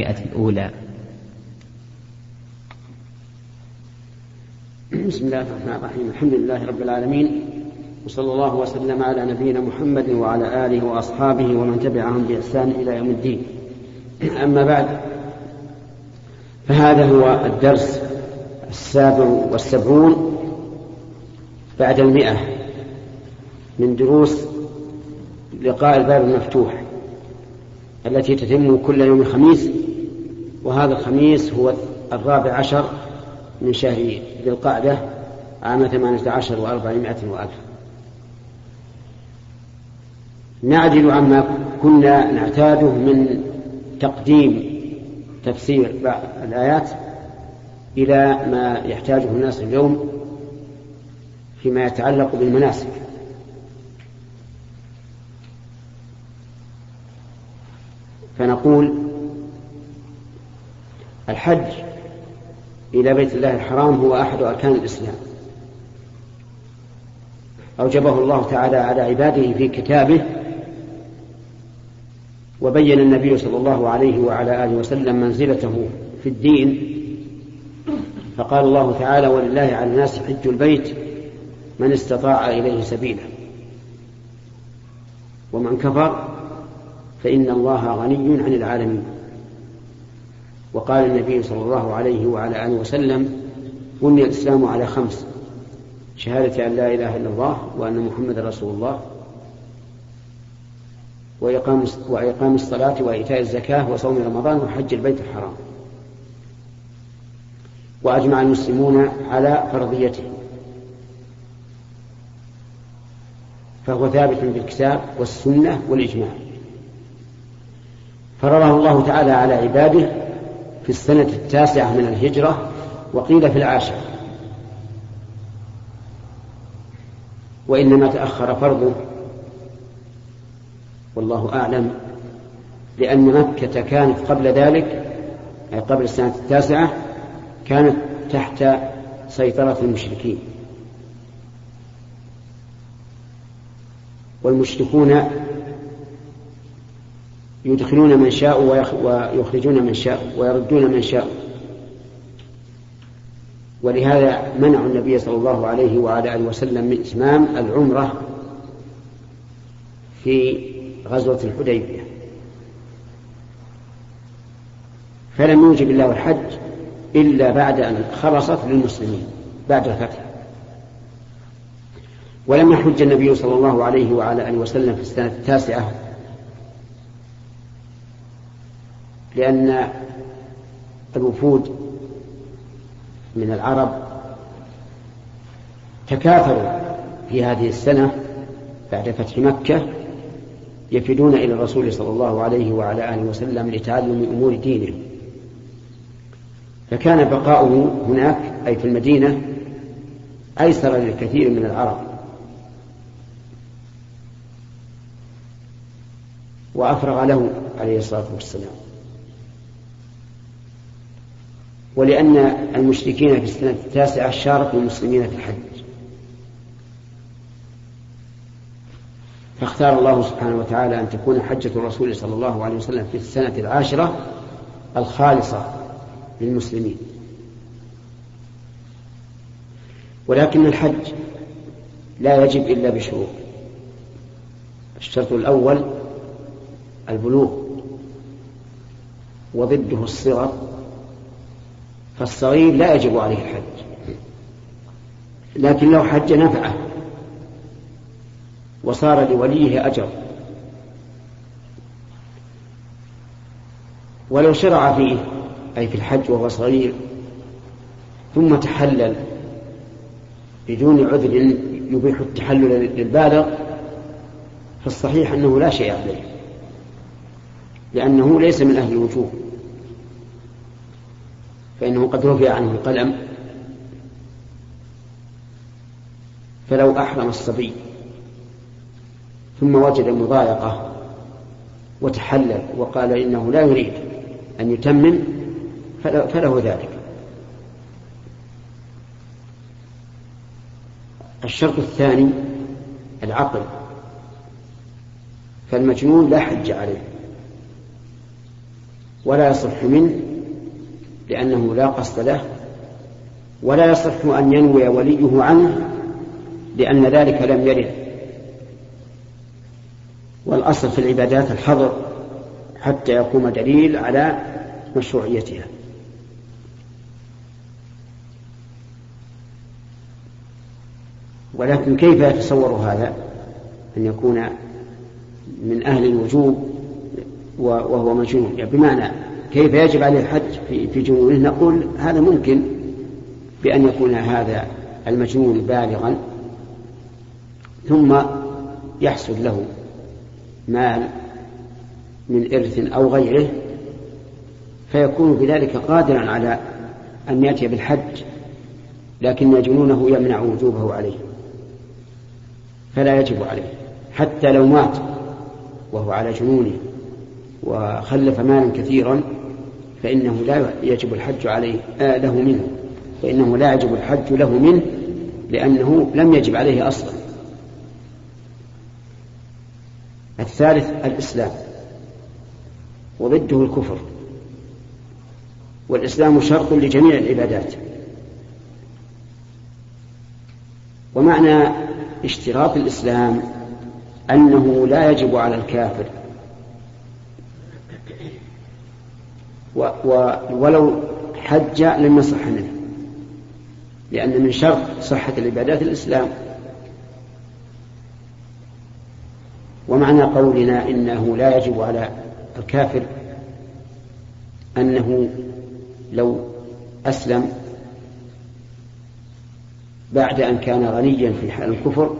المئة الأولى. بسم الله الرحمن الرحيم. الحمد لله رب العالمين وصلى الله وسلم على نبينا محمد وعلى آله وأصحابه ومن تبعهم بإحسان إلى يوم الدين. أما بعد فهذا هو الدرس السابع والسبعون بعد المئة من دروس لقاء الباب المفتوح التي تتم كل يوم خميس وهذا الخميس هو الرابع عشر من شهر ذي القعدة عام ثمانية عشر وأربعمائة وألف. نعدل عما كنا نعتاده من تقديم تفسير بعض الآيات إلى ما يحتاجه الناس اليوم فيما يتعلق بالمناسك. فنقول الحج إلى بيت الله الحرام هو أحد أركان الإسلام. أوجبه الله تعالى على عباده في كتابه وبين النبي صلى الله عليه وعلى آله وسلم منزلته في الدين. فقال الله تعالى ولله على الناس حج البيت من استطاع إليه سبيلا. ومن كفر فإن الله غني عن العالمين. وقال النبي صلى الله عليه وعلى آله وسلم بني الإسلام على خمس شهادة أن لا إله إلا الله وأن محمد رسول الله وإقام وإقام الصلاة وإيتاء الزكاة وصوم رمضان وحج البيت الحرام. وأجمع المسلمون على فرضيته. فهو ثابت بالكتاب والسنة والإجماع. فرضه الله تعالى على عباده في السنة التاسعة من الهجرة وقيل في العاشرة وإنما تأخر فرضه. والله أعلم لأن مكة كانت قبل ذلك أي قبل السنة التاسعة كانت تحت سيطرة المشركين. والمشركون يدخلون من شاء ويخرجون من شاء ويردون من شاء. ولهذا منعوا النبي صلى الله عليه وعلى آله وسلم من إتمام العمرة في غزوة الحديبية. فلم يوجب الله الحج إلا بعد أن خلصت للمسلمين بعد الفتح. ولم يحج النبي صلى الله عليه وعلى آله وسلم في السنة التاسعة لأن الوفود من العرب تكاثروا في هذه السنة بعد فتح مكة يفدون إلى الرسول صلى الله عليه وعلى آله وسلم لتعلم أمور دينهم فكان بقاؤه هناك أي في المدينة أيسر للكثير من العرب. وأفرغ له عليه الصلاة والسلام. ولأن المشركين في السنة التاسعة شاركوا المسلمين في الحج. فاختار الله سبحانه وتعالى أن تكون حجة الرسول صلى الله عليه وسلم في السنة العاشرة الخالصة للمسلمين. ولكن الحج لا يجب إلا بشروط. الشرط الأول البلوغ وضده الصغر فالصغير لا يجب عليه الحج. لكن لو حج نفعه. وصار لوليه أجر. ولو شرع فيه أي في الحج وهو صغير ثم تحلل بدون عذر يبيح التحلل للبالغ فالصحيح أنه لا شيء عليه. لأنه ليس من أهل الوجوب فإنه قد رفع عنه القلم. فلو أحرم الصبي ثم وجد مضايقة وتحلل وقال إنه لا يريد أن يتمم فله ذلك. الشرط الثاني العقل فالمجنون لا حج عليه ولا يصح منه لأنه لا قصد له ولا يصح أن ينوي وليه عنه لأن ذلك لم يرد. والأصل في العبادات الحظر حتى يقوم دليل على مشروعيتها. ولكن كيف يتصور هذا؟ أن يكون من أهل الوجوب وهو مجنون. يعني بمعنى كيف يجب عليه الحج في جنونه نقول هذا ممكن بأن يكون هذا المجنون بالغا ثم يحصل له مال من إرث أو غيره فيكون بذلك قادرا على أن يأتي بالحج لكن جنونه يمنع وجوبه عليه فلا يجب عليه حتى لو مات وهو على جنونه وخلف مالا كثيرا فإنه لا يجب الحج عليه آه له منه. فإنه لا يجب الحج له منه لأنه لم يجب عليه أصلا. الثالث الإسلام وضده الكفر. والإسلام شرط لجميع العبادات. ومعنى اشتراط الإسلام أنه لا يجب على الكافر ولو حج لم يصح منه. لأن من شرط صحة العبادات الإسلام. ومعنى قولنا إنه لا يجب على الكافر أنه لو أسلم بعد أن كان غنيا في حال الكفر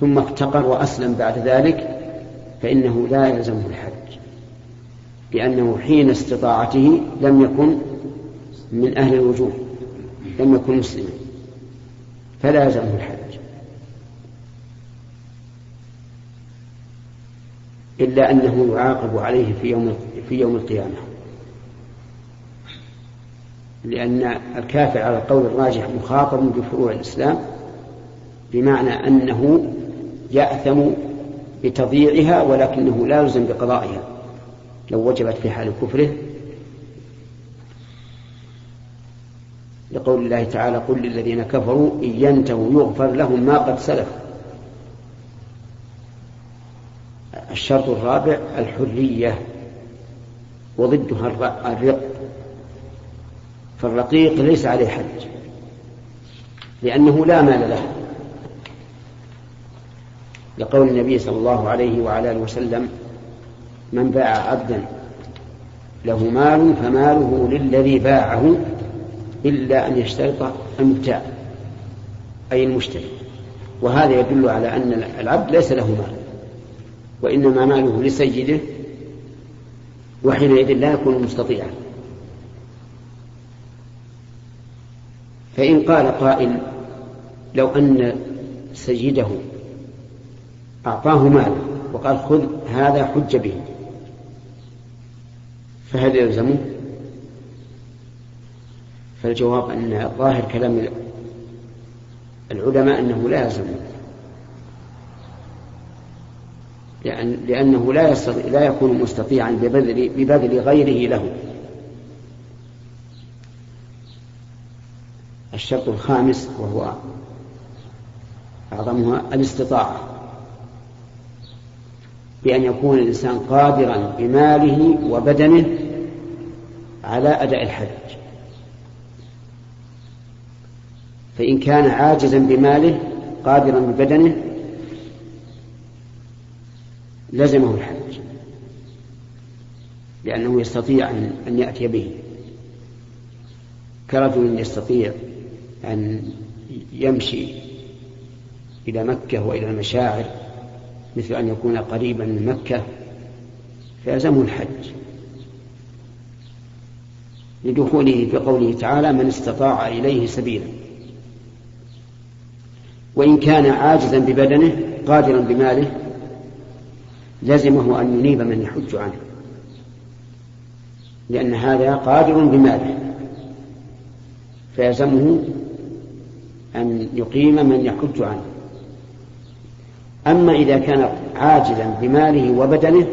ثم افتقر وأسلم بعد ذلك فإنه لا يلزمه الحج. لأنه حين استطاعته لم يكن من أهل الوجوه لم يكن مسلما فلا يلزمه الحج إلا أنه يعاقب عليه في يوم في يوم القيامة. لأن الكافر على القول الراجح مخاطب بفروع الإسلام بمعنى أنه يأثم بتضييعها ولكنه لا يلزم بقضائها. لو وجبت في حال كفره. لقول الله تعالى قل للذين كفروا إن ينتهوا يغفر لهم ما قد سلف. الشرط الرابع الحرية وضدها الرق. فالرقيق ليس عليه حج. لأنه لا مال له. لقول النبي صلى الله عليه وعلى آله وسلم من باع عبدا له مال فماله للذي باعه إلا أن يشترط المبتاع أي المشتري. وهذا يدل على أن العبد ليس له مال وإنما ماله لسيده وحينئذ لا يكون مستطيعا. فإن قال قائل لو أن سيده أعطاه مالا وقال خذ هذا حج به فهل يلزمه؟ فالجواب أن ظاهر كلام العلماء أنه لا يلزمه لأن لأنه لا يستطيع لا يكون مستطيعا ببذل ببذل غيره له. الشرط الخامس وهو أعظمها الاستطاعة. بأن يكون الإنسان قادرا بماله وبدنه على أداء الحج فإن كان عاجزا بماله قادرا ببدنه لزمه الحج لأنه يستطيع أن يأتي به. كرجل يستطيع أن يمشي إلى مكة وإلى المشاعر مثل أن يكون قريبا من مكة فيلزمه الحج لدخوله في قوله تعالى من استطاع إليه سبيلا. وإن كان عاجزا ببدنه قادرا بماله لزمه أن ينيب من يحج عنه. لأن هذا قادر بماله. فيلزمه أن يقيم من يحج عنه. أما إذا كان عاجزا بماله وبدنه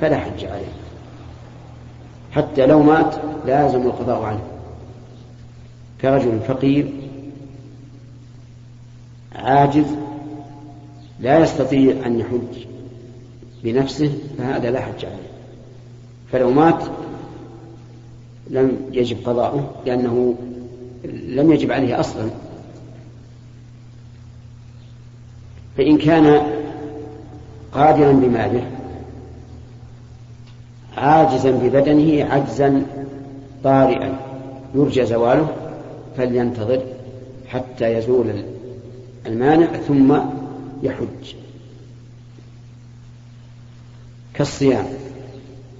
فلا حج عليه. حتى لو مات لازم القضاء عنه كرجل فقير عاجز لا يستطيع أن يحج بنفسه فهذا لا حج عليه. فلو مات لم يجب قضاؤه لأنه لم يجب عليه أصلا. فإن كان قادرا بماله عاجزا ببدنه عجزا طارئا. يرجى زواله فلينتظر حتى يزول المانع ثم يحج. كالصيام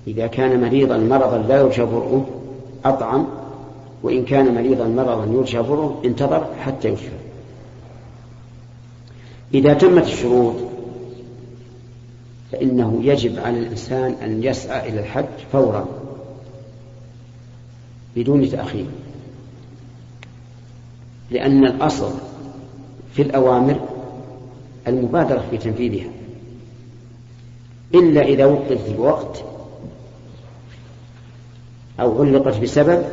إذا كان مريضا مرضا لا يرجى برؤه أطعم وإن كان مريضا مرضا يرجى برؤه انتظر حتى يشفى. إذا تمت الشروط فإنه يجب على الإنسان أن يسعى إلى الحج فورا بدون تأخير. لأن الأصل في الأوامر المبادرة في تنفيذها. إلا إذا وقفت بوقت أو علقت بسبب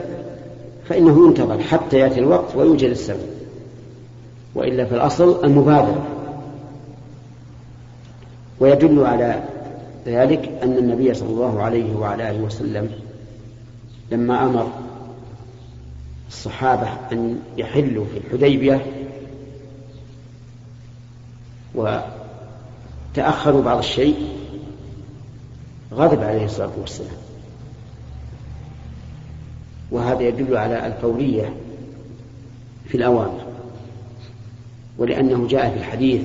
فإنه ينتظر حتى يأتي الوقت ويوجد السبب. وإلا في الأصل المبادرة. ويدل على ذلك أن النبي صلى الله عليه وعلى آله وسلم لما أمر الصحابة أن يحلوا في الحديبية وتأخروا بعض الشيء غضب عليه الصلاة والسلام. وهذا يدل على الفورية في الأوامر ولأنه جاء في الحديث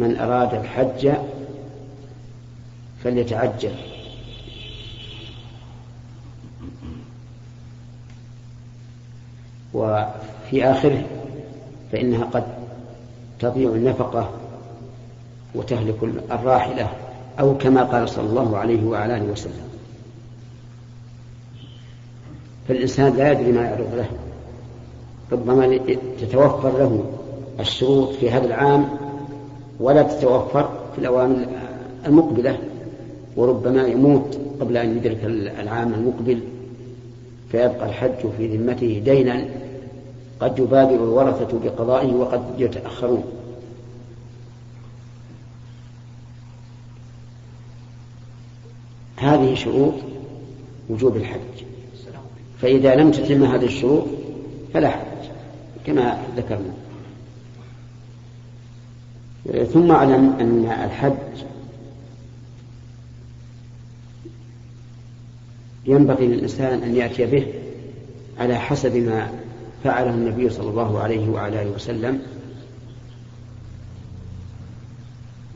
من أراد الحج فليتعجل. وفي آخره فإنها قد تضيع النفقة وتهلك الراحلة أو كما قال صلى الله عليه وعلى آله وسلم. فالإنسان لا يدري ما يعرض له ربما تتوفر له الشروط في هذا العام ولا تتوفر في الأوامر المقبلة وربما يموت قبل أن يدرك العام المقبل فيبقى الحج في ذمته دينا قد يبادر الورثة بقضائه وقد يتأخرون. هذه شروط وجوب الحج. فإذا لم تتم هذه الشروط فلا حج كما ذكرنا. ثم أعلم أن الحج ينبغي للإنسان أن يأتي به على حسب ما فعله النبي صلى الله عليه وعلى آله وسلم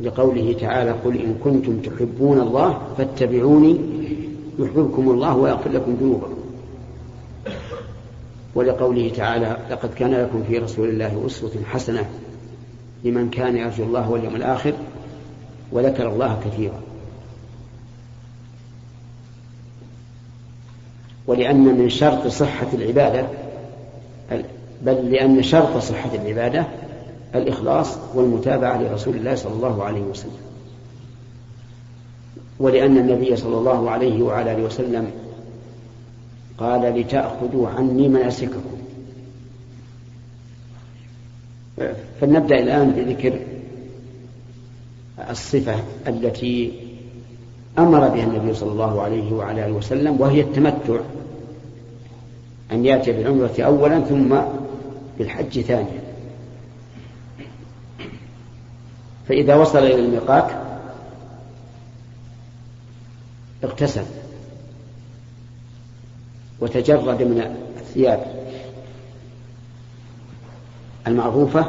لقوله تعالى قل إن كنتم تحبون الله فاتبعوني يحببكم الله ويغفر لكم ذنوبكم. ولقوله تعالى لقد كان لكم في رسول الله أسوة حسنة لمن كان يرجو الله واليوم الآخر وذكر الله كثيرا. ولأن من شرط صحة العبادة بل لأن شرط صحة العبادة الإخلاص والمتابعة لرسول الله صلى الله عليه وسلم. ولأن النبي صلى الله عليه وعلى آله وسلم قال لتأخذوا عني مناسككم. فلنبدأ الآن بذكر الصفة التي أمر بها النبي صلى الله عليه وعلى آله وسلم وهي التمتع أن يأتي بالعمرة أولا ثم بالحج ثانيا. فإذا وصل إلى الميقات اغتسل وتجرد من الثياب. المعروفة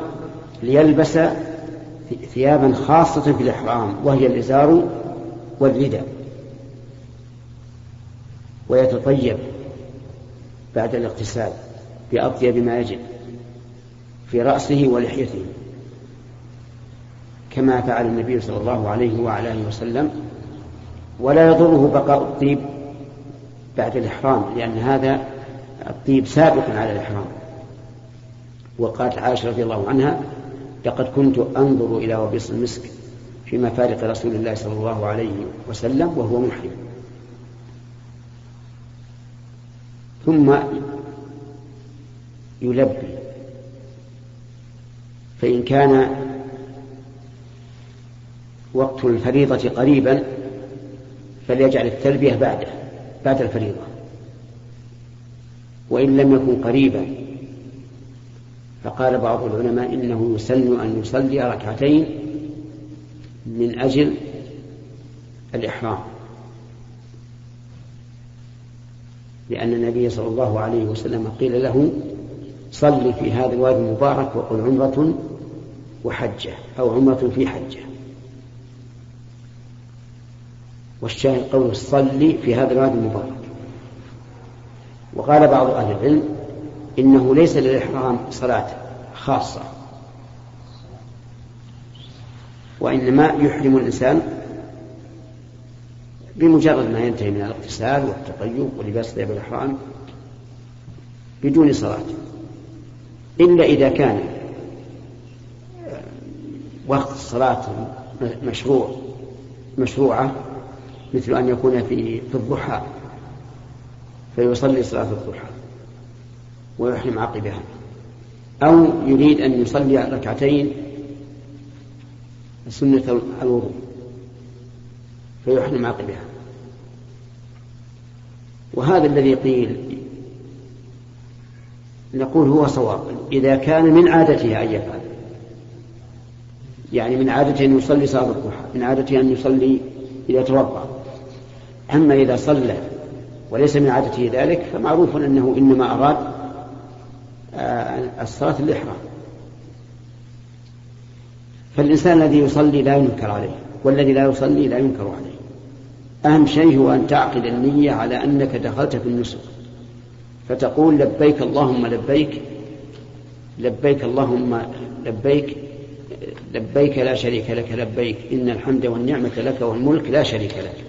ليلبس ثيابا خاصة في الإحرام وهي الإزار والرداء. ويتطيب بعد الاغتسال بأطيب ما يجب في رأسه ولحيته كما فعل النبي صلى الله عليه وعلى آله وسلم. ولا يضره بقاء الطيب بعد الإحرام لأن هذا الطيب سابق على الإحرام. وقالت عائشة رضي الله عنها لقد كنت أنظر إلى وبيص المسك في مفارق رسول الله صلى الله عليه وسلم وهو محرم. ثم يلبي فإن كان وقت الفريضة قريبا فليجعل التلبية بعده بعد الفريضة. وإن لم يكن قريبا فقال بعض العلماء إنه يسن أن يصلي ركعتين من أجل الإحرام. لأن النبي صلى الله عليه وسلم قيل له صل في هذا الوادي المبارك وقل عمرة وحجة أو عمرة في حجة. والشاهد قوله صل في هذا الوادي المبارك. وقال بعض أهل العلم إنه ليس للإحرام صلاة خاصة. وإنما يحرم الإنسان بمجرد ما ينتهي من الاغتسال والتطيب ولباس ثياب الإحرام بدون صلاة. إلا إذا كان وقت الصلاة مشروع مشروعة مثل أن يكون في في الضحى فيصلي صلاة الضحى. ويحرم عقبها. أو يريد أن يصلي ركعتين سنة الوضوء فيحرم عقبها. وهذا الذي قيل نقول هو صواب إذا كان من عادته أن يفعل. يعني من عادته أن يصلي صلاة الضحى من عادته أن يصلي إذا توضأ. أما إذا صلى وليس من عادته ذلك فمعروف أنه إنما أراد الصلاة الإحرام. فالإنسان الذي يصلي لا ينكر عليه والذي لا يصلي لا ينكر عليه. أهم شيء هو أن تعقد النية على أنك دخلت في النسك. فتقول لبيك اللهم لبيك لبيك اللهم لبيك لبيك لا شريك لك لبيك إن الحمد والنعمة لك والملك لا شريك لك.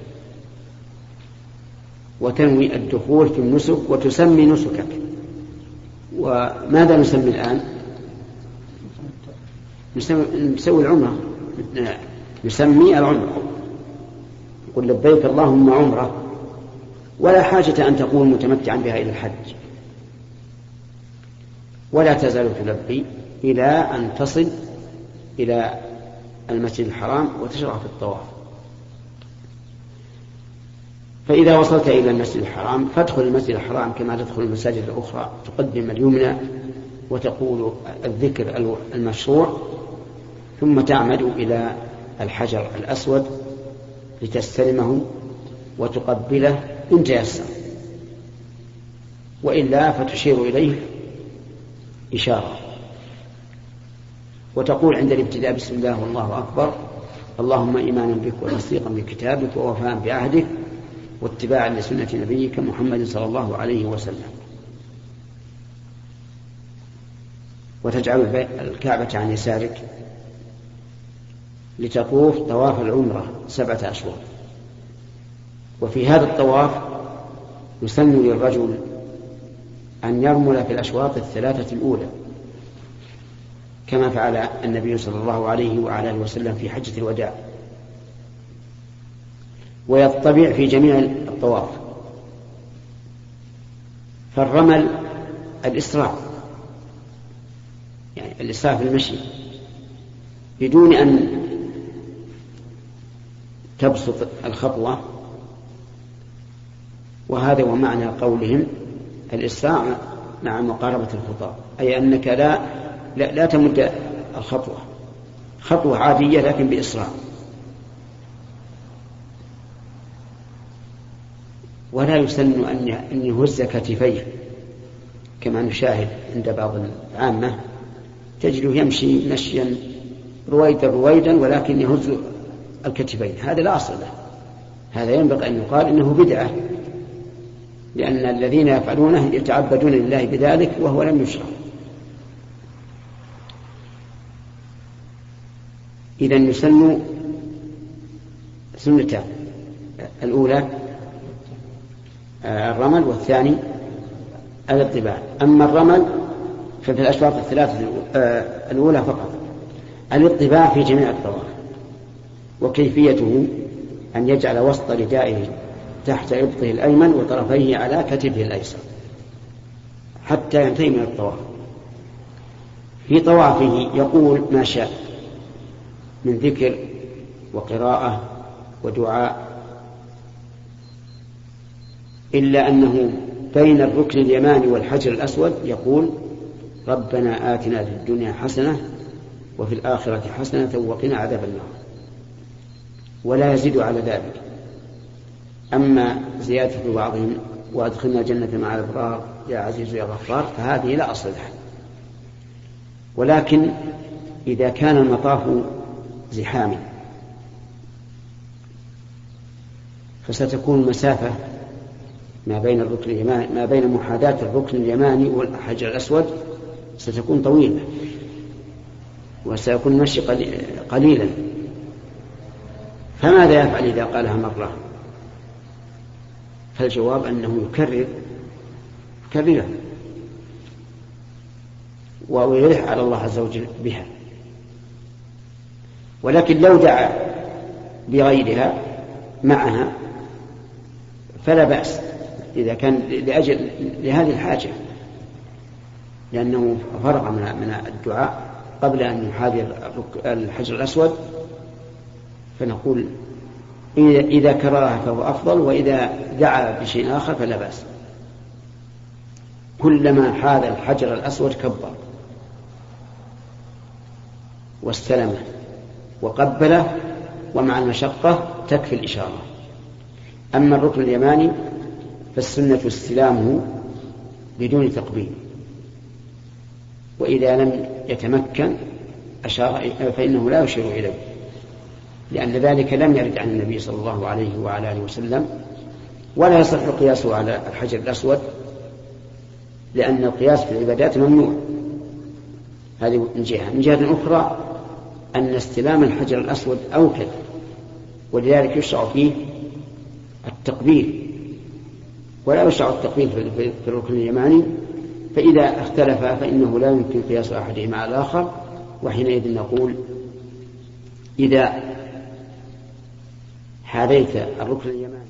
وتنوي الدخول في النسك وتسمي نسكك. وماذا نسمي الآن؟ نسوي العمرة. نسمي العمرة. قل لبيك اللهم عمرة. ولا حاجة أن تكون متمتعا بها إلى الحج. ولا تزال تلبي إلى أن تصل إلى المسجد الحرام وتشرع في الطواف. فإذا وصلت إلى المسجد الحرام فادخل المسجد الحرام كما تدخل المساجد الأخرى تقدم اليمنى وتقول الذكر المشروع ثم تعمد إلى الحجر الأسود لتستلمه وتقبله إن تيسر. وإلا فتشير إليه إشارة. وتقول عند الابتداء بسم الله والله أكبر اللهم إيمانا بك وتصديقا بكتابك ووفاء بعهدك واتباعا لسنة نبيك محمد صلى الله عليه وسلم. وتجعل الكعبة عن يسارك لتطوف طواف العمرة سبعة أشهر. وفي هذا الطواف يسن للرجل أن يرمل في الأشواط الثلاثة الأولى كما فعل النبي صلى الله عليه وعلى آله وسلم في حجة الوداع. ويطبع في جميع الطواف. فالرمل الإسراع يعني الإسراع في المشي بدون أن تبسط الخطوة. وهذا هو معنى قولهم الإسراع مع مقاربة الخطى أي أنك لا لا, لا تمد الخطوة خطوة عادية لكن بإسراع ولا يسن أن يهز كتفيه كما نشاهد عند بعض العامة. تجده يمشي مشيا رويدا رويدا ولكن يهز الكتفين. هذا لا أصل له. هذا ينبغي أن يقال إنه بدعة لأن الذين يفعلونه يتعبدون لله بذلك وهو لم يشرع. إذا يسن سنتان الأولى الرمل والثاني الاطباع أما الرمل ففي الأشواط الثلاثة الأولى فقط. الإطباع في جميع الطواف وكيفيته أن يجعل وسط ردائه تحت إبطه الأيمن وطرفيه على كتفه الأيسر حتى ينتهي من الطواف. في طوافه يقول ما شاء من ذكر وقراءة ودعاء إلا أنه بين الركن اليماني والحجر الأسود يقول ربنا آتنا في الدنيا حسنة وفي الآخرة حسنة وقنا عذاب النار. ولا يزيد على ذلك. أما زيادة بعضهم وأدخلنا الجنة مع الأبرار يا عزيز يا غفار فهذه لا أصل لها. ولكن إذا كان المطاف زحاما فستكون المسافة ما بين الركن اليماني ما بين محاذاة الركن اليماني والحجر الأسود ستكون طويلة وسيكون المشي قليلا. فماذا يفعل إذا قالها مرة؟ فالجواب أنه يكرر كبيرة ويلح على الله عز وجل بها. ولكن لو دعا بغيرها معها فلا بأس. إذا كان لأجل لهذه الحاجة لأنه فرغ من الدعاء قبل أن يحاذي الحجر الأسود فنقول إذا كررها فهو أفضل وإذا دعا بشيء آخر فلا بأس. كلما حاذ الحجر الأسود كبر واستلمه وقبله ومع المشقة تكفي الإشارة. أما الركن اليماني فالسنة استلامه بدون تقبيل. وإذا لم يتمكن أشار فإنه لا يشير إليه لأن ذلك لم يرد عن النبي صلى الله عليه وعلى آله وسلم ولا يصح قياسه على الحجر الأسود لأن القياس في العبادات ممنوع. هذه من جهة. من جهة أخرى أن استلام الحجر الأسود أوكد ولذلك يشرع فيه التقبيل. ولا يشرع التقبيل في الركن اليماني فإذا اختلف فإنه لا يمكن قياس أحدهما على الآخر وحينئذ نقول إذا حاذيت الركن اليماني